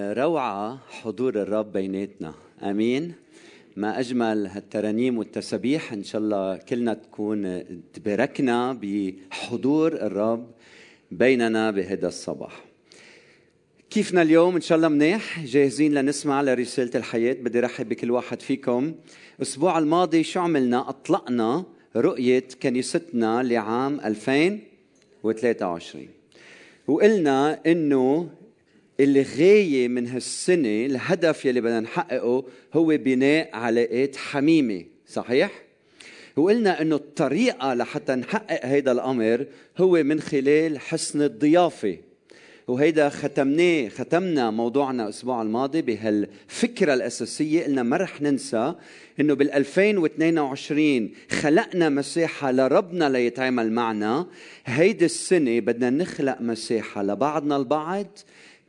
روعة حضور الرب بيناتنا. آمين. ما أجمل هالترانيم والتسابيح إن شاء الله كلنا تكون تباركنا بحضور الرب بيننا بهذا الصباح. كيفنا اليوم؟ إن شاء الله منيح. جاهزين لنسمع لرسالة الحياة. بدي رحب بكل واحد فيكم. الأسبوع الماضي شو عملنا؟ أطلقنا رؤية كنيستنا لعام 2023 وقلنا إنه الغاية من هالسنة الهدف يلي بدنا نحققه هو بناء علاقات حميمة صحيح؟ وقلنا إنه الطريقة لحتى نحقق هذا الأمر هو من خلال حسن الضيافة وهيدا ختمناه ختمنا موضوعنا الأسبوع الماضي بهالفكرة الأساسية قلنا ما رح ننسى إنه بال 2022 خلقنا مساحة لربنا ليتعامل معنا هيدي السنة بدنا نخلق مساحة لبعضنا البعض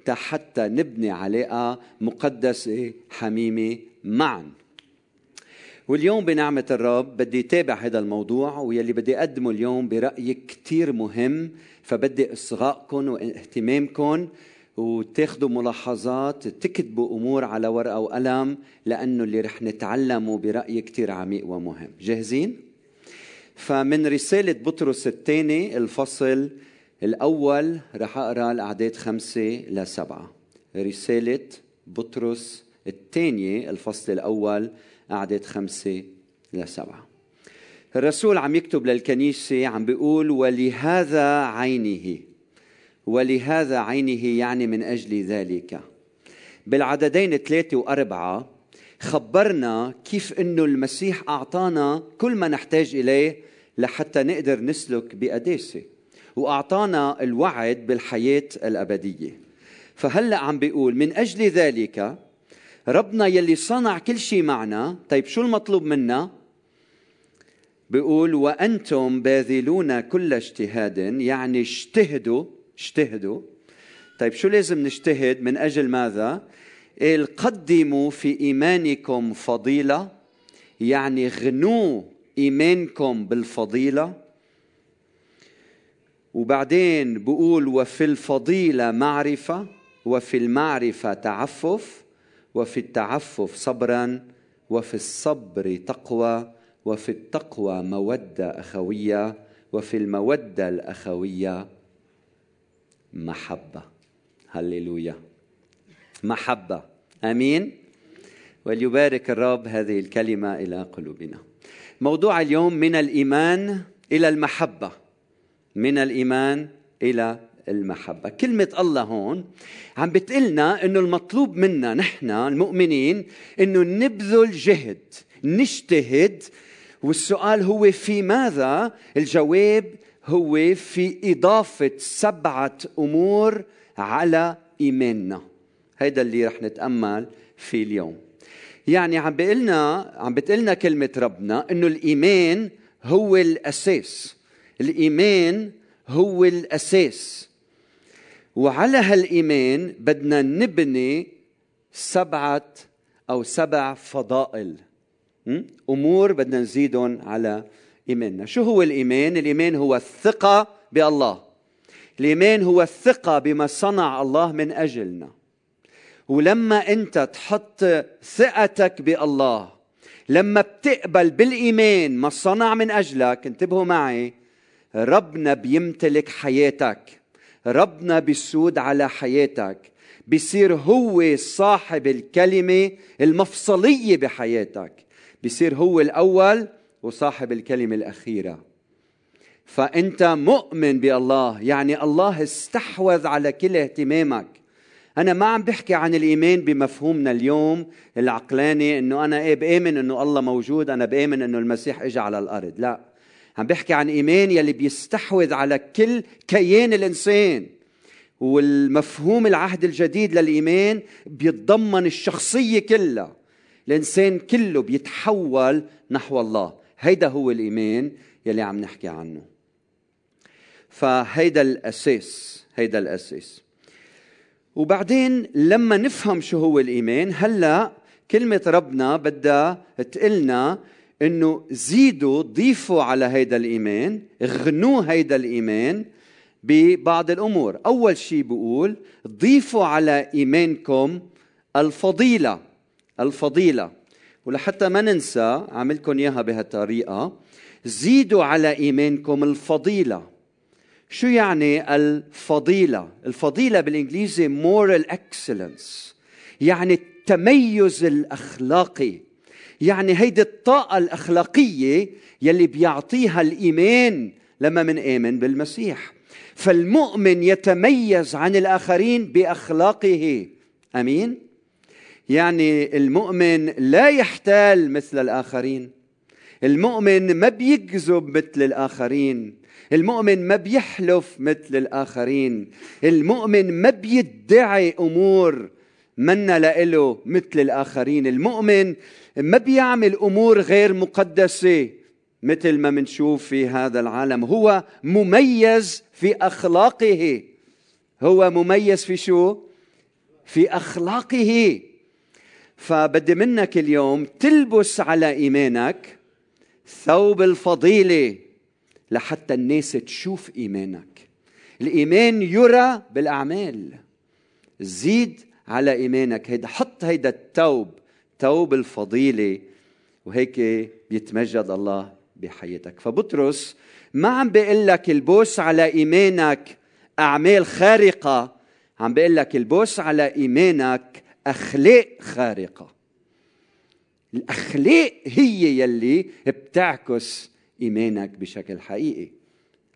حتى نبني علاقة مقدسة حميمة معا واليوم بنعمة الرب بدي أتابع هذا الموضوع ويلي بدي أقدمه اليوم برأيي كتير مهم فبدي إصغائكم واهتمامكم وتاخذوا ملاحظات تكتبوا أمور على ورقة وقلم لأنه اللي رح نتعلمه برأيي كتير عميق ومهم جاهزين؟ فمن رسالة بطرس الثاني الفصل الأول رح أقرأ الأعداد خمسة لسبعة رسالة بطرس الثانية الفصل الأول أعداد خمسة لسبعة الرسول عم يكتب للكنيسة عم بيقول ولهذا عينه؟ ولهذا عينه يعني من أجل ذلك. بالعددين ثلاثة وأربعة خبرنا كيف أنه المسيح أعطانا كل ما نحتاج إليه لحتى نقدر نسلك بقداسة. وأعطانا الوعد بالحياة الأبدية. فهلأ عم بيقول من أجل ذلك ربنا يلي صنع كل شيء معنا. طيب شو المطلوب منا؟ بيقول وأنتم باذلون كل اجتهاد. يعني اجتهدوا اجتهدوا. طيب شو لازم نجتهد؟ من أجل ماذا؟ قال قدموا في إيمانكم فضيلة. يعني غنوا إيمانكم بالفضيلة. وبعدين بقول وفي الفضيلة معرفة وفي المعرفة تعفف وفي التعفف صبرا وفي الصبر تقوى وفي التقوى مودة أخوية وفي المودة الأخوية محبة. هللويا. محبة. آمين. وليبارك الرب هذه الكلمة إلى قلوبنا. موضوع اليوم من الإيمان إلى المحبة. من الإيمان إلى المحبة. كلمة الله هون عم بتقلنا إنه المطلوب منا نحن المؤمنين إنه نبذل جهد نجتهد. والسؤال هو في ماذا؟ الجواب هو في إضافة سبعة أمور على إيماننا. هيدا اللي رح نتأمل فيه اليوم. يعني عم بيقلنا عم بتقلنا كلمة ربنا إنه الإيمان هو الأساس. الإيمان هو الأساس. وعلى هالإيمان بدنا نبني سبعة أو سبع فضائل. أمور بدنا نزيدهم على إيماننا. شو هو الإيمان؟ الإيمان هو الثقة بالله. الإيمان هو الثقة بما صنع الله من أجلنا. ولما أنت تحط ثقتك بالله لما بتقبل بالإيمان ما صنع من أجلك انتبهوا معي ربنا بيمتلك حياتك. ربنا بيسود على حياتك. بيصير هو صاحب الكلمة المفصلية بحياتك. بيصير هو الأول وصاحب الكلمة الأخيرة. فأنت مؤمن بالله. يعني الله استحوذ على كل اهتمامك. أنا ما عم بحكي عن الإيمان بمفهومنا اليوم العقلاني إنه أنا إيه بآمن إنه الله موجود أنا بآمن إنه المسيح إجا على الأرض. لا. عم بحكي عن إيمان يلي بيستحوذ على كل كيان الإنسان. والمفهوم العهد الجديد للإيمان بيتضمن الشخصية كلها. الإنسان كله بيتحول نحو الله. هيدا هو الإيمان يلي عم نحكي عنه. فهيدا الأساس هيدا الأساس. وبعدين لما نفهم شو هو الإيمان هلأ كلمة ربنا بدها تقلنا إنه زيدوا ضيفوا على هيدا الإيمان غنوا هيدا الإيمان ببعض الأمور. أول شيء بقول ضيفوا على إيمانكم الفضيلة الفضيلة. ولحتى ما ننسى عملكم إياها بهالطريقة زيدوا على إيمانكم الفضيلة. شو يعني الفضيلة؟ الفضيلة بالإنجليزي moral excellence يعني التميز الأخلاقي. يعني هيدي الطاقة الأخلاقية يلي بيعطيها الإيمان لما منآمن بالمسيح. فالمؤمن يتميز عن الآخرين بأخلاقه. أمين؟ يعني المؤمن لا يحتال مثل الآخرين. المؤمن ما بيكذب مثل الآخرين. المؤمن ما بيحلف مثل الآخرين. المؤمن ما بيدعي أمور منا لإله مثل الآخرين. المؤمن ما بيعمل أمور غير مقدسة مثل ما منشوف في هذا العالم. هو مميز في أخلاقه. هو مميز في شو؟ في أخلاقه. فبدي منك اليوم تلبس على إيمانك ثوب الفضيلة لحتى الناس تشوف إيمانك. الإيمان يرى بالأعمال. زيد على إيمانك. هيدا حط هيدا التوب توب الفضيلة وهيك بيتمجد الله بحياتك. فبطرس ما عم بيقول لك البوس على إيمانك أعمال خارقة. عم بيقول لك البوس على إيمانك أخلاق خارقة. الأخلاق هي يلي بتعكس إيمانك بشكل حقيقي.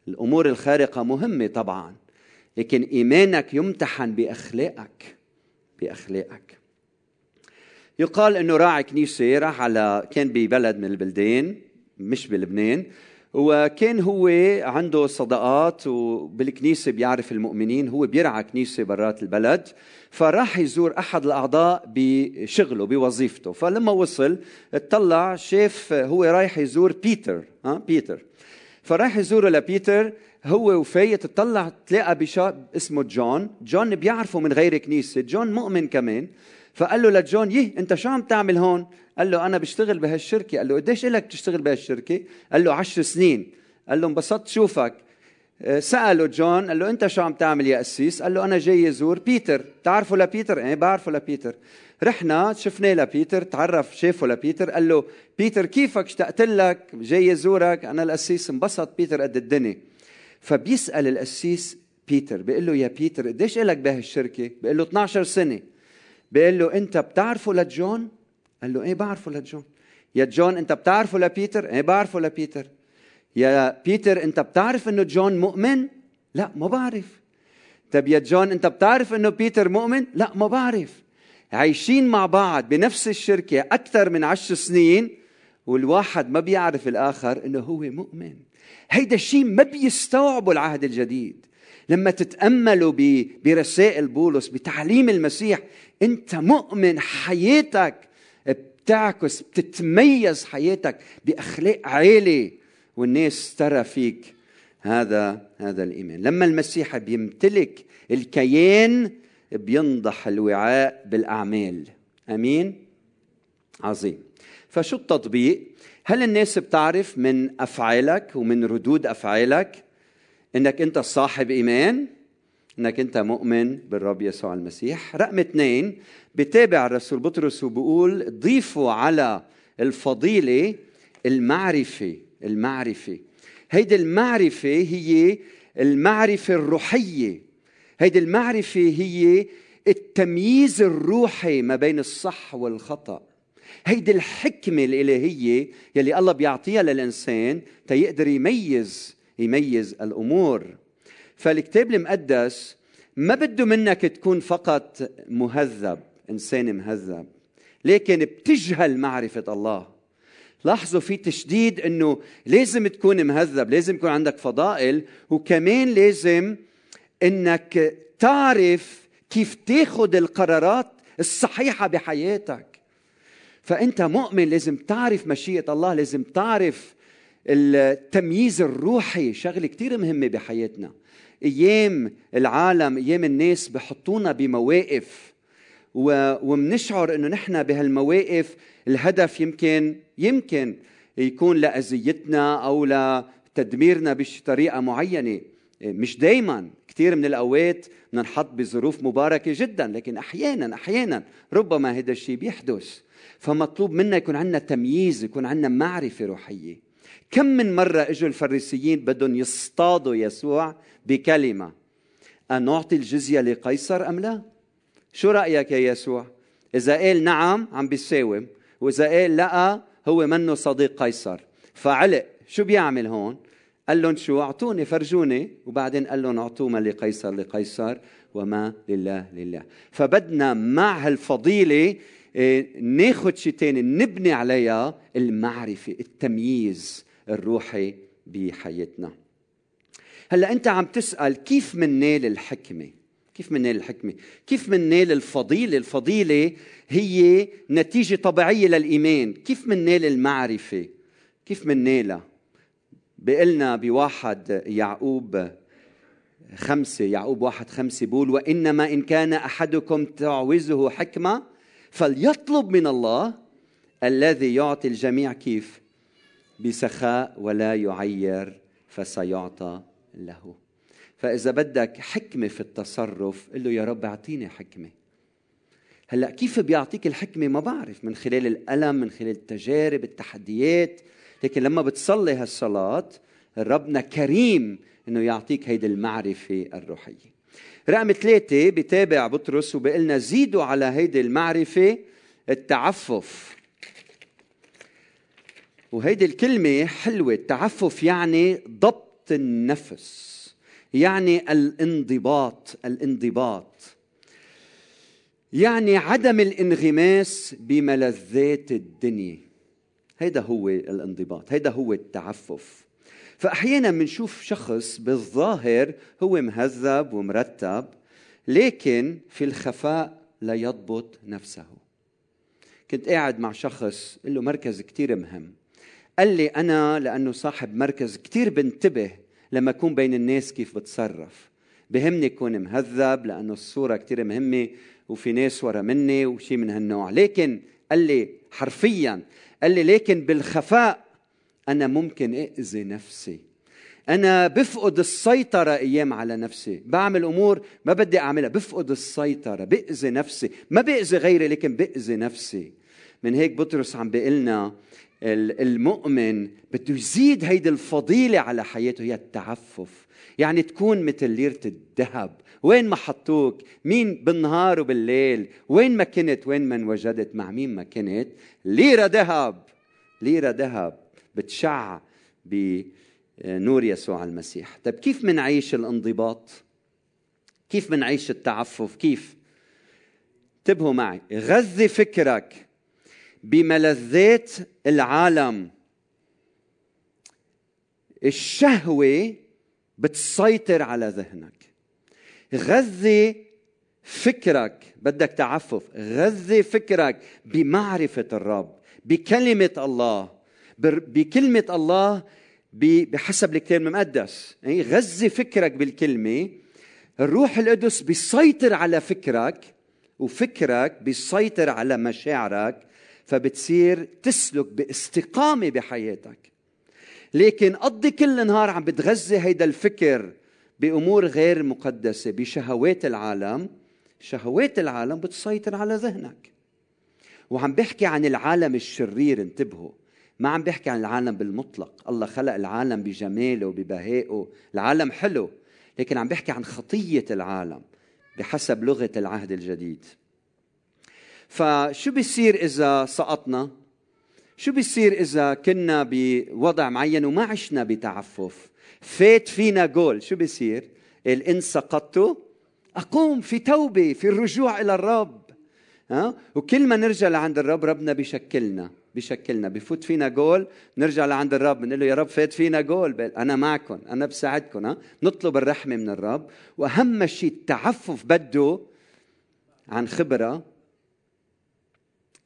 الأمور الخارقة مهمة طبعا لكن إيمانك يمتحن بأخلاقك. بأخلاقك. يقال إنه راعي كنيسة راح على كان ببلد من البلدان مش بلبنان وكان هو عنده صداقات وبالكنيسة بيعرف المؤمنين هو بيرعى كنيسة برات البلد فراح يزور أحد الأعضاء بشغله بوظيفته. فلما وصل اطلع شاف هو رايح يزور بيتر ها بيتر. فراح يزوره لبيتر هو وفايت تطلع تلاقى بشاب اسمه جون. جون بيعرفه من غير كنيسة جون مؤمن كمان. فقال له لجون يه انت شو عم تعمل هون؟ قال له أنا بشتغل بهالشركة. قال له قديش لك تشتغل بهالشركة؟ قال له عشر سنين. قال له انبسطت شوفك. آه، سأله جون قال له أنت شو عم تعمل يا قسيس؟ قال له أنا جاي أزور بيتر، بتعرفه لبيتر؟ إيه بعرفه لبيتر. رحنا شفناه لبيتر، تعرف شافه لبيتر، قال له بيتر كيفك اشتقت لك، جاي أزورك، أنا القسيس انبسط بيتر قد الدنيا. فبيسأل القسيس بيتر بيقول له يا بيتر قديش لك بهالشركة؟ بيقول له 12 سنة بيقول له أنت بتعرفه لجون؟ قال له إيه بعرفه لجون يا جون أنت بتعرفه لبيتر؟ إيه بعرفه لبيتر يا بيتر أنت بتعرف إنه جون مؤمن؟ لا ما بعرف طب يا جون أنت بتعرف إنه بيتر مؤمن؟ لا ما بعرف عايشين مع بعض بنفس الشركة أكثر من عشر سنين والواحد ما بيعرف الآخر إنه هو مؤمن. هيدا الشيء ما بيستوعبوا العهد الجديد. لما تتأملوا برسائل بولس بتعليم المسيح أنت مؤمن حياتك بتعكس بتتميز حياتك بأخلاق عالي والناس ترى فيك هذا هذا الإيمان. لما المسيح بيمتلك الكيان بينضح الوعاء بالأعمال. آمين؟ عظيم. فشو التطبيق؟ هل الناس بتعرف من أفعالك ومن ردود أفعالك إنك أنت صاحب إيمان؟ إنك أنت مؤمن بالرب يسوع المسيح؟ رقم اثنين بتابع الرسول بطرس وبقول ضيفوا على الفضيلة المعرفة المعرفة. هيدي المعرفة هي المعرفة الروحية. هيدي المعرفة هي التمييز الروحي ما بين الصح والخطأ. هيدي الحكمة الإلهية يلي الله بيعطيها للإنسان تيقدر يميز يميز الأمور. فالكتاب المقدس ما بده منك تكون فقط مهذب إنسان مهذب لكن بتجهل معرفة الله. لاحظوا في تشديد إنه لازم تكون مهذب لازم يكون عندك فضائل وكمان لازم إنك تعرف كيف تاخذ القرارات الصحيحة بحياتك. فأنت مؤمن لازم تعرف مشيئة الله لازم تعرف التمييز الروحي شغلة كثير مهمة بحياتنا. أيام العالم أيام الناس بحطونا بمواقف ومنشعر إنه نحن بهالمواقف الهدف يمكن يمكن يكون لأذيتنا أو لتدميرنا بطريقه معينة. مش دايما. كثير من الأوقات بننحط بظروف مباركة جدا لكن أحيانا أحيانا ربما هذا الشيء بيحدث. فمطلوب منا يكون عندنا تمييز يكون عندنا معرفة روحية. كم من مرة إجوا الفريسيين بدهم يصطادوا يسوع بكلمة ان نعطي الجزية لقيصر أم لا؟ شو رأيك يا يسوع؟ إذا قال نعم عم بيساوم وإذا قال لا هو منه صديق قيصر. فعلق شو بيعمل هون؟ قال لهم شو أعطوني فرجوني. وبعدين قال لهم اعطوا ما لقيصر لقيصر وما لله لله. فبدنا مع هالفضيلة إيه، ناخذ شيء ثاني نبني عليها المعرفة التمييز الروحي بحياتنا. هلأ أنت عم تسأل كيف مننال الحكمة؟ كيف مننال الحكمة؟ كيف مننال الفضيلة؟ الفضيلة هي نتيجة طبيعية للإيمان. كيف مننال المعرفة؟ كيف مننالها بقلنا بواحد يعقوب خمسة يعقوب واحد خمسة بقول وإنما إن كان أحدكم تعوزه حكمة فليطلب من الله الذي يعطي الجميع كيف؟ بسخاء ولا يعير فسيعطى له. فإذا بدك حكمة في التصرف قل له يا رب أعطيني حكمة. هلأ كيف بيعطيك الحكمة؟ ما بعرف من خلال الألم من خلال التجارب التحديات لكن لما بتصلي هالصلاة ربنا كريم إنه يعطيك هيدي المعرفة الروحية. رقم ثلاثة بتابع بطرس وبقلنا زيدوا على هيدي المعرفة التعفف. وهيدي الكلمة حلوة التعفف يعني ضبط النفس يعني الانضباط الانضباط. يعني عدم الانغماس بملذات الدنيا. هيدا هو الانضباط هيدا هو التعفف. فأحيانا بنشوف شخص بالظاهر هو مهذب ومرتب لكن في الخفاء لا يضبط نفسه. كنت قاعد مع شخص له مركز كتير مهم. قال لي أنا لأنه صاحب مركز كتير بنتبه لما أكون بين الناس كيف بتصرف. بهمني أكون مهذب لأنه الصورة كتير مهمة وفي ناس ورا مني وشي من هالنوع. لكن قال لي حرفيا قال لي لكن بالخفاء أنا ممكن أأذي نفسي. أنا بفقد السيطرة أيام على نفسي. بعمل أمور ما بدي أعملها. بفقد السيطرة بأذي نفسي. ما بأذي غيري لكن بأذي نفسي. من هيك بطرس عم بيقلنا المؤمن بده يزيد هيدي الفضيلة على حياته هي التعفف. يعني تكون مثل ليرة الذهب. وين ما حطوك مين بالنهار وبالليل؟ وين ما كنت وين ما وجدت مع مين ما كنت؟ ليرة ذهب. ليرة ذهب بتشع بنور يسوع المسيح. طيب كيف منعيش الانضباط؟ كيف منعيش التعفف؟ كيف؟ انتبهوا معي. غذي فكرك بملذات العالم. الشهوة بتسيطر على ذهنك. غذي فكرك بدك تعفف. غذي فكرك بمعرفة الرب بكلمة الله. بكلمة الله بحسب الكتاب المقدس. يعني غذي فكرك بالكلمة. الروح القدس بيسيطر على فكرك وفكرك بيسيطر على مشاعرك فبتصير تسلك باستقامة بحياتك. لكن قضي كل نهار عم بتغذي هيدا الفكر بأمور غير مقدسة بشهوات العالم. شهوات العالم بتسيطر على ذهنك. وعم بحكي عن العالم الشرير انتبهوا. ما عم بحكي عن العالم بالمطلق. الله خلق العالم بجماله وببهائه. العالم حلو لكن عم بحكي عن خطية العالم بحسب لغة العهد الجديد. فشو بيصير إذا سقطنا؟ شو بيصير إذا كنا بوضع معين وما عشنا بتعفف؟ فات فينا جول شو بيصير؟ إن سقطت أقوم في توبة في الرجوع إلى الرب. ها؟ وكل ما نرجع لعند الرب ربنا بيشكلنا بشكلنا بفوت فينا جول. نرجع لعند الرب بنقول له يا رب فات فينا جول. أنا معكم أنا بساعدكم ها؟ نطلب الرحمة من الرب. وأهم شيء التعفف بده عن خبرة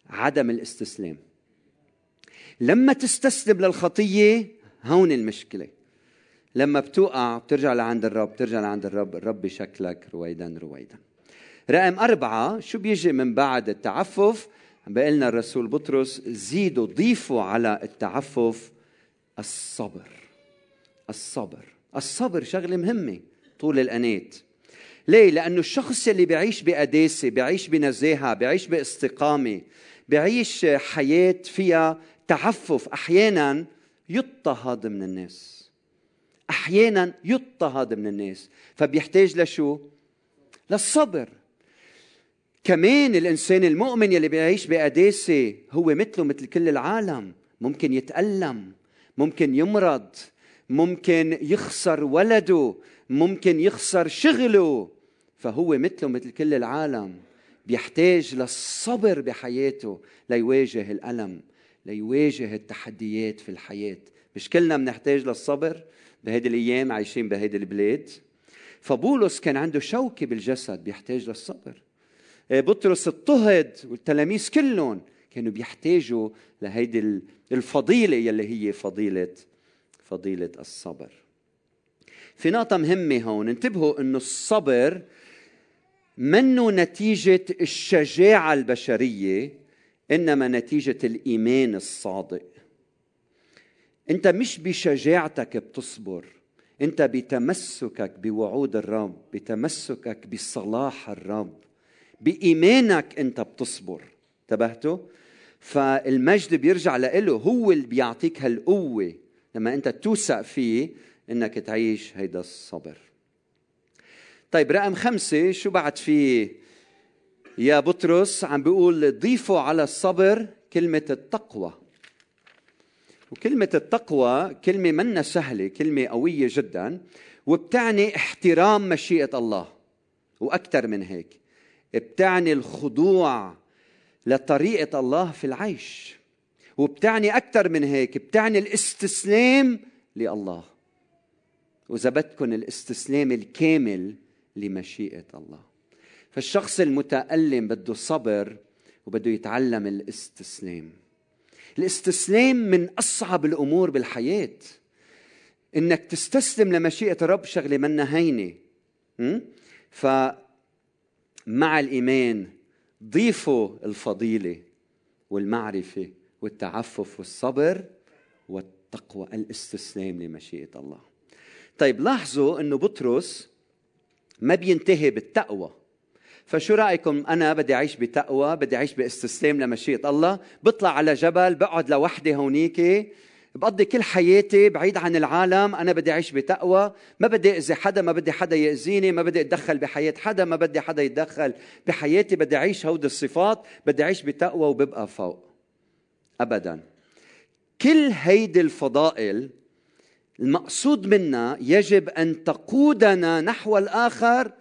عدم الاستسلام. لما تستسلم للخطية هون المشكلة. لما بتوقع بترجع لعند الرب بترجع لعند الرب الرب بشكلك رويدا رويدا. رقم أربعة شو بيجي من بعد التعفف؟ بقلنا الرسول بطرس زيدوا ضيفوا على التعفف الصبر. الصبر. الصبر شغلة مهمة طول الأنات. ليه؟ لأنه الشخص اللي بيعيش بقداسة بيعيش بنزاهة بيعيش باستقامة بيعيش حياة فيها تعفف أحيانا يضطهد من الناس. أحيانا يضطهد من الناس. فبيحتاج لشو؟ للصبر. كمان الإنسان المؤمن يلي بيعيش بقداسة هو مثله مثل كل العالم. ممكن يتألم ممكن يمرض ممكن يخسر ولده ممكن يخسر شغله. فهو مثله مثل كل العالم. بيحتاج للصبر بحياته ليواجه الألم. ليواجه التحديات في الحياة. مش كلنا بنحتاج للصبر بهيدي الأيام عايشين بهيدي البلاد. فبولس كان عنده شوكة بالجسد بيحتاج للصبر. إيه، بطرس اضطهد والتلاميذ كلهم كانوا بيحتاجوا لهيدي الفضيلة يلي هي فضيلة فضيلة الصبر. في نقطة مهمة هون انتبهوا إنه الصبر منه نتيجة الشجاعة البشرية إنما نتيجة الإيمان الصادق. أنت مش بشجاعتك بتصبر أنت بتمسكك بوعود الرب بتمسكك بصلاح الرب بإيمانك أنت بتصبر. انتبهتوا؟ فالمجد بيرجع له هو اللي بيعطيك هالقوة. لما أنت توثق فيه إنك تعيش هيدا الصبر. طيب رقم خمسة شو بعد فيه؟ يا بطرس عم بيقول ضيفوا على الصبر كلمة التقوى. وكلمة التقوى كلمة منا سهلة كلمة قوية جدا وبتعني احترام مشيئة الله. وأكثر من هيك بتعني الخضوع لطريقة الله في العيش. وبتعني أكثر من هيك بتعني الاستسلام لله. وإذا بدكم الاستسلام الكامل لمشيئة الله. فالشخص المتألم بده صبر وبده يتعلم الاستسلام. الاستسلام من أصعب الأمور بالحياة. إنك تستسلم لمشيئة الرب شغلة منا هينة. فمع الإيمان ضيفوا الفضيلة والمعرفة والتعفف والصبر والتقوى الاستسلام لمشيئة الله. طيب لاحظوا إنه بطرس ما بينتهي بالتقوى. فشو رأيكم؟ أنا بدي أعيش بتقوى بدي أعيش باستسلام لمشيئة الله. بطلع على جبل بقعد لوحدي هونيك. بقضي كل حياتي بعيد عن العالم. أنا بدي أعيش بتقوى. ما بدي أذي حدا ما بدي حدا يأذيني ما بدي أتدخل بحياة حدا ما بدي حدا يتدخل بحياتي. بدي أعيش هودي الصفات. بدي أعيش بتقوى وببقى فوق. ابدا. كل هيدي الفضائل المقصود منا يجب أن تقودنا نحو الآخر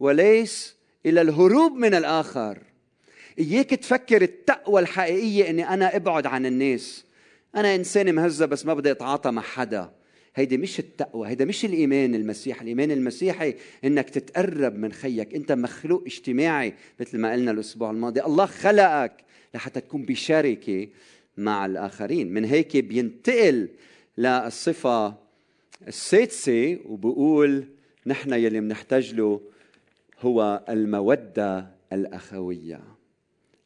وليس إلى الهروب من الآخر. إياك تفكر التقوى الحقيقية إني أنا أبعد عن الناس. أنا انسان مهذب بس ما بدي أتعاطى مع حدا. هيدي مش التقوى هيدا مش الإيمان المسيحي الإيمان المسيحي إنك تتقرب من خيك. أنت مخلوق اجتماعي مثل ما قلنا الأسبوع الماضي. الله خلقك لحتى تكون بشركة مع الآخرين. من هيك بينتقل للصفة السادسة وبقول نحن يلي بنحتاج له هو المودة الأخوية.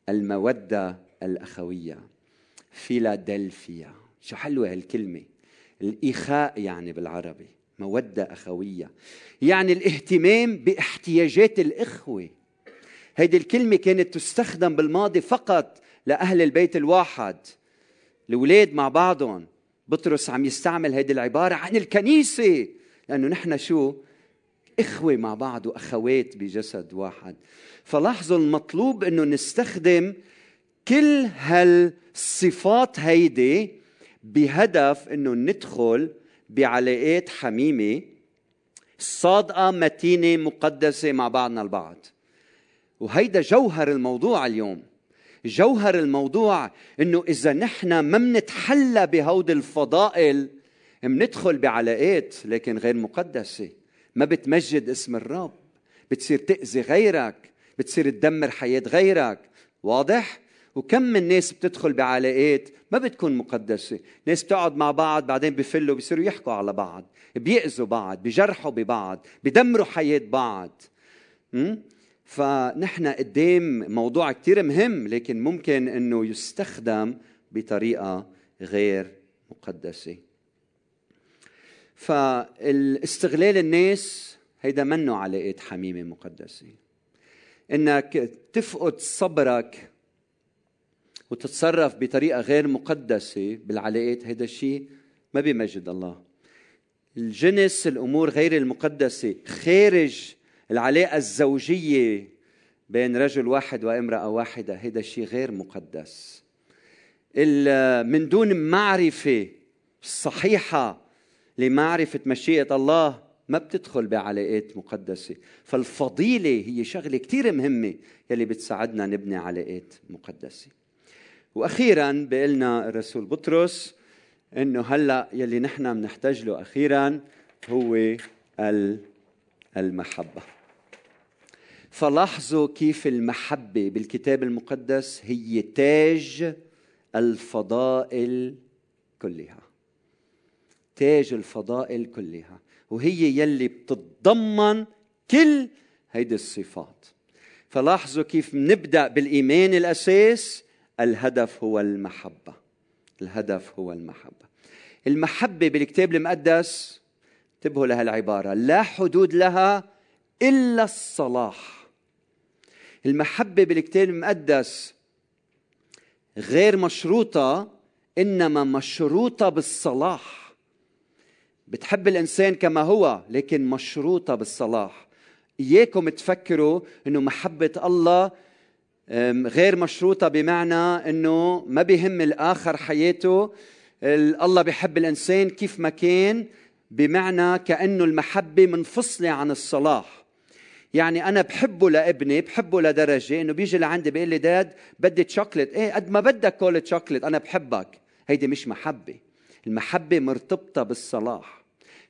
المودة الأخوية. فيلادلفيا. شو حلوة هالكلمة. الإخاء يعني بالعربي. مودة أخوية. يعني الاهتمام باحتياجات الإخوة. هيدي الكلمة كانت تستخدم بالماضي فقط لأهل البيت الواحد. الأولاد مع بعضهم. بطرس عم يستعمل هيدي العبارة عن الكنيسة. لأنه نحن شو؟ إخوة مع بعض وأخوات بجسد واحد. فلاحظوا المطلوب إنه نستخدم كل هالصفات هيدي بهدف إنه ندخل بعلاقات حميمة صادقة متينة مقدسة مع بعضنا البعض. وهيدا جوهر الموضوع اليوم. جوهر الموضوع إنه إذا نحن ما منتحلى بهود الفضائل بندخل بعلاقات لكن غير مقدسة. ما بتمجد اسم الرب بتصير تأذي غيرك بتصير تدمر حياة غيرك. واضح؟ وكم من ناس بتدخل بعلاقات ما بتكون مقدسة. ناس بتقعد مع بعض بعدين بفلوا بيصيروا يحكوا على بعض بيأذوا بعض بيجرحوا ببعض بدمروا حياة بعض. فنحن قدام موضوع كتير مهم لكن ممكن إنه يستخدم بطريقة غير مقدسة. فالاستغلال الناس هيدا منه علاقات حميمة مقدسة إنك تفقد صبرك وتتصرف بطريقة غير مقدسة بالعلاقات هيدا الشيء ما بيمجد الله. الجنس الأمور غير المقدسة خارج العلاقة الزوجية بين رجل واحد وامرأة واحدة هيدا الشيء غير مقدس. من دون معرفة صحيحة لمعرفة مشيئة الله ما بتدخل بعلاقات مقدسة. فالفضيلة هي شغلة كتير مهمة يلي بتساعدنا نبني علاقات مقدسة. وأخيرا بيقلنا الرسول بطرس إنه هلأ يلي نحن بنحتاج له أخيرا هو المحبة. فلاحظوا كيف المحبة بالكتاب المقدس هي تاج الفضائل كلها. تاج الفضائل كلها وهي يلي بتتضمن كل هيدي الصفات. فلاحظوا كيف نبدا بالإيمان الأساس؟ الهدف هو المحبة. الهدف هو المحبة. المحبة بالكتاب المقدس انتبهوا لهالعباره لا حدود لها إلا الصلاح. المحبة بالكتاب المقدس غير مشروطة إنما مشروطة بالصلاح. بتحب الإنسان كما هو لكن مشروطة بالصلاح. إياكم تفكروا إنه محبة الله غير مشروطة بمعنى إنه ما بيهم الآخر حياته. الله بيحب الإنسان كيف ما كان بمعنى كأنه المحبة منفصلة عن الصلاح. يعني أنا بحبه لابني بحبه لدرجة إنه بيجي لعندي بيقول لي داد بدي تشوكلت إيه قد ما بدك كول تشوكلت أنا بحبك. هيدي مش محبة. المحبة مرتبطة بالصلاح.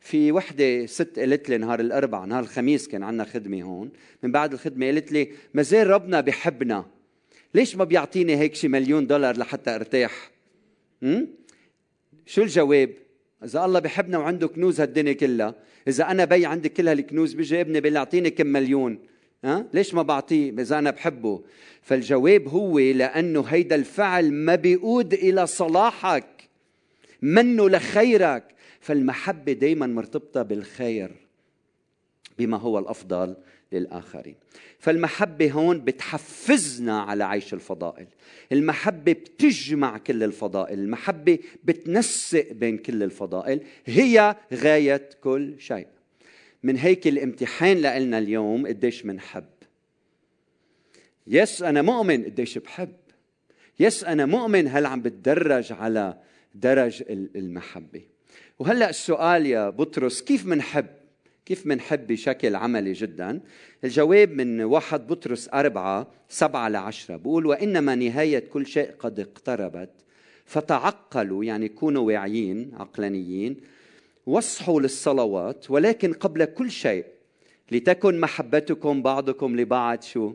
في وحدة ست قالت لي نهار الاربعاء نهار الخميس كان عندنا خدمة هون من بعد الخدمة قالت لي ما زال ربنا بحبنا ليش ما بيعطيني هيك شي مليون دولار لحتى أرتاح؟ شو الجواب؟ إذا الله بحبنا وعنده كنوز هالدنيا كلها إذا أنا بي عندي كل هالكنوز بيجي ابني بيقول اعطيني كم مليون ها؟ ليش ما بعطيه إذا أنا بحبه؟ فالجواب هو لأنه هيدا الفعل ما بيقود إلى صلاحك منه لخيرك. فالمحبة دائما مرتبطة بالخير بما هو الأفضل للآخرين. فالمحبة هون بتحفزنا على عيش الفضائل. المحبة بتجمع كل الفضائل. المحبة بتنسق بين كل الفضائل. هي غاية كل شيء. من هيك الامتحان لنا اليوم قديش منحب. يس أنا مؤمن قديش بحب. يس أنا مؤمن هل عم بتدرج على درج المحبة. وهلأ السؤال يا بطرس كيف منحب؟ كيف منحب بشكل عملي جدا؟ الجواب من واحد بطرس أربعة سبعة لعشرة بقول وإنما نهاية كل شيء قد اقتربت فتعقلوا يعني كونوا واعيين عقلانيين واصحوا للصلوات ولكن قبل كل شيء لتكن محبتكم بعضكم لبعض. شو؟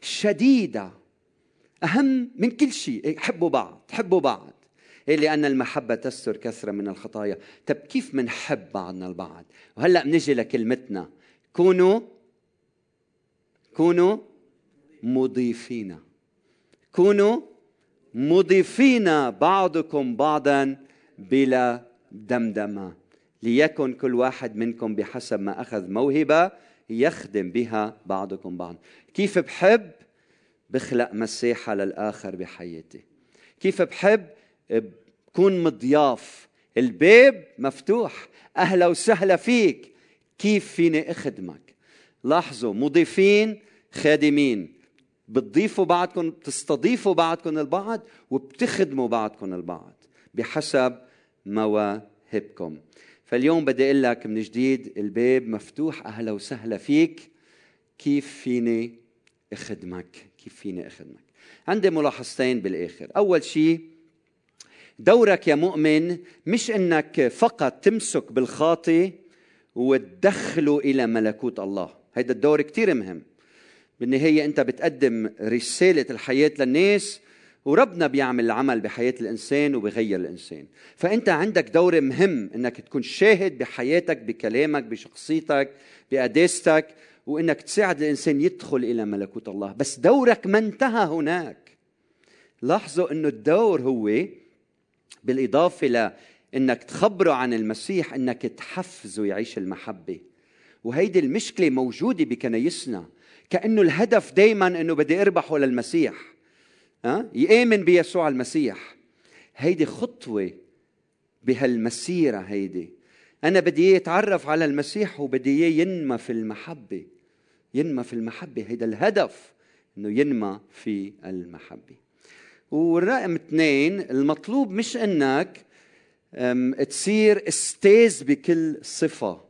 شديدة أهم من كل شيء حبوا بعض حبوا بعض. إيه؟ لأن المحبة تستر كثرة من الخطايا. طب كيف منحب بعضنا البعض؟ وهلأ بنجي لكلمتنا. كونوا كونوا مضيفين. كونوا مضيفين بعضكم بعضا بلا دمدمة. ليكن كل واحد منكم بحسب ما أخذ موهبة يخدم بها بعضكم بعض كيف بحب؟ بخلق مساحه للآخر بحياتي. كيف بحب؟ بكون مضياف. الباب مفتوح. أهلا وسهلا فيك. كيف فيني أخدمك؟ لاحظوا مضيفين خادمين. بتضيفوا بعضكم بتستضيفوا بعضكم البعض وبتخدموا بعضكم البعض بحسب مواهبكم. فاليوم بدي أقول لك من جديد الباب مفتوح. أهلا وسهلا فيك. كيف فيني أخدمك؟ كيف فيني أخدمك؟ عندي ملاحظتين بالآخر. أول شيء دورك يا مؤمن مش إنك فقط تمسك بالخاطي وتدخله إلى ملكوت الله. هيدا الدور كتير مهم. بالنهاية أنت بتقدم رسالة الحياة للناس وربنا بيعمل العمل بحياة الإنسان وبغير الإنسان. فأنت عندك دور مهم أنك تكون شاهد بحياتك بكلامك بشخصيتك بقداستك وأنك تساعد الإنسان يدخل إلى ملكوت الله. بس دورك ما انتهى هناك. لاحظوا أنه الدور هو بالإضافة لأنك تخبره عن المسيح أنك تحفزه يعيش المحبة. وهيدي المشكلة موجودة بكنايسنا كأنه الهدف دائما إنه بدي أربحه للمسيح. ها؟ يآمن بيسوع المسيح. هيدي خطوة بهالمسيرة هيدي. أنا بدي إياه يتعرف على المسيح وبدي إياه ينمى في المحبة. ينمى في المحبة. هيدا الهدف إنه ينمى في المحبة. والرقم اثنين المطلوب مش إنك تصير أستاذ بكل صفة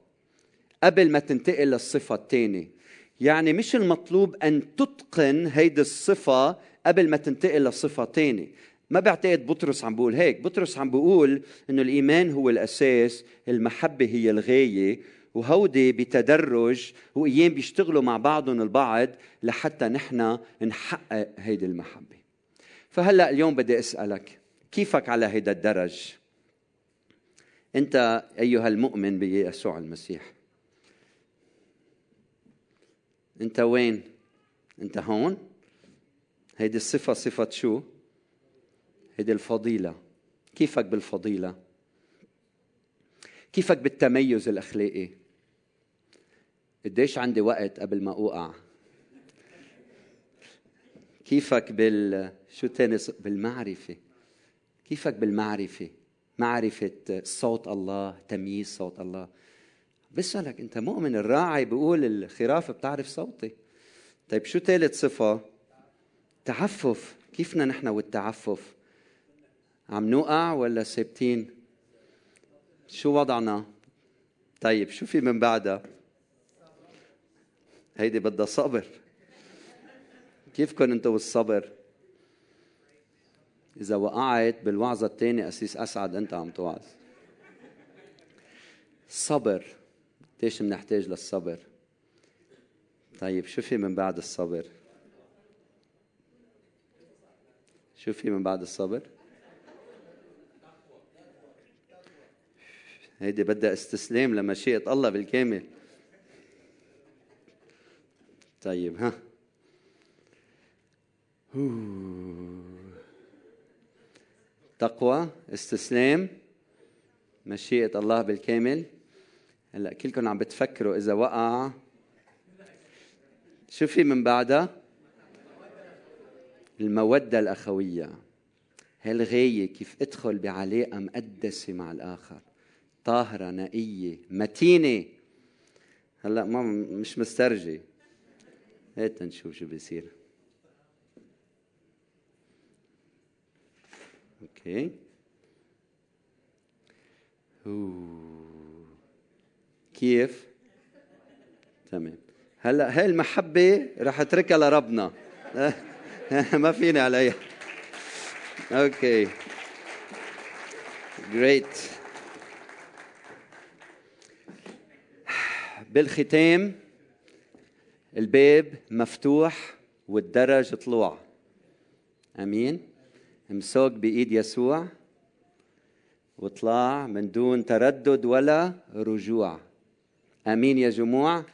قبل ما تنتقل للصفة الثانية. يعني مش المطلوب أن تتقن هيدي الصفة قبل ما تنتقل لصفة ثانية. ما بعتقد بطرس عم بيقول هيك. بطرس عم بيقول إنه الإيمان هو الأساس المحبة هي الغاية وهودي بتدرج وأيام بيشتغلوا مع بعضهم البعض لحتى نحن نحقق هيدي المحبة. فهلا اليوم بدي أسألك كيفك على هيدا الدرج؟ أنت أيها المؤمن بيسوع المسيح أنت وين؟ أنت هون؟ هيدي الصفة صفة شو؟ هيدي الفضيلة. كيفك بالفضيلة؟ كيفك بالتميز الأخلاقي؟ قديش عندي وقت قبل ما أوقع؟ كيفك بال شو تاني بالمعرفة؟ كيفك بالمعرفة؟ معرفة صوت الله تمييز صوت الله. بسألك أنت مؤمن الراعي بيقول الخراف بتعرف صوتي. طيب شو ثالث صفة؟ تعفف. كيفنا نحن والتعفف؟ عم نوقع ولا ثابتين؟ شو وضعنا؟ طيب شو في من بعدها؟ هيدي بدها صبر. كيفكم أنتم والصبر؟ إذا وقعت بالوعظة الثانية أسيس أسعد أنت عم توعظ. صبر. قديش بنحتاج للصبر؟ طيب شو في من بعد الصبر؟ شو في من بعد الصبر؟ هيدي بدها استسلام لمشيئة الله بالكامل. طيب ها. تقوى استسلام مشيئة الله بالكامل هلا كلكم عم بتفكروا إذا وقع. شو في من بعدها؟ المودة الأخوية. هالغاية كيف أدخل بعلاقة مقدسة مع الآخر؟ طاهرة نقية متينة. هلا ما مش مسترجي. هات نشوف شو بيصير. أوكي. كيف؟ تمام. هلا هاي المحبة رح اتركها لربنا. ما فيني عليها. أوكي. جريت بالختام الباب مفتوح والدرج طلوع. آمين. امسك بإيد يسوع واطلع من دون تردد ولا رجوع. آمين يا جموع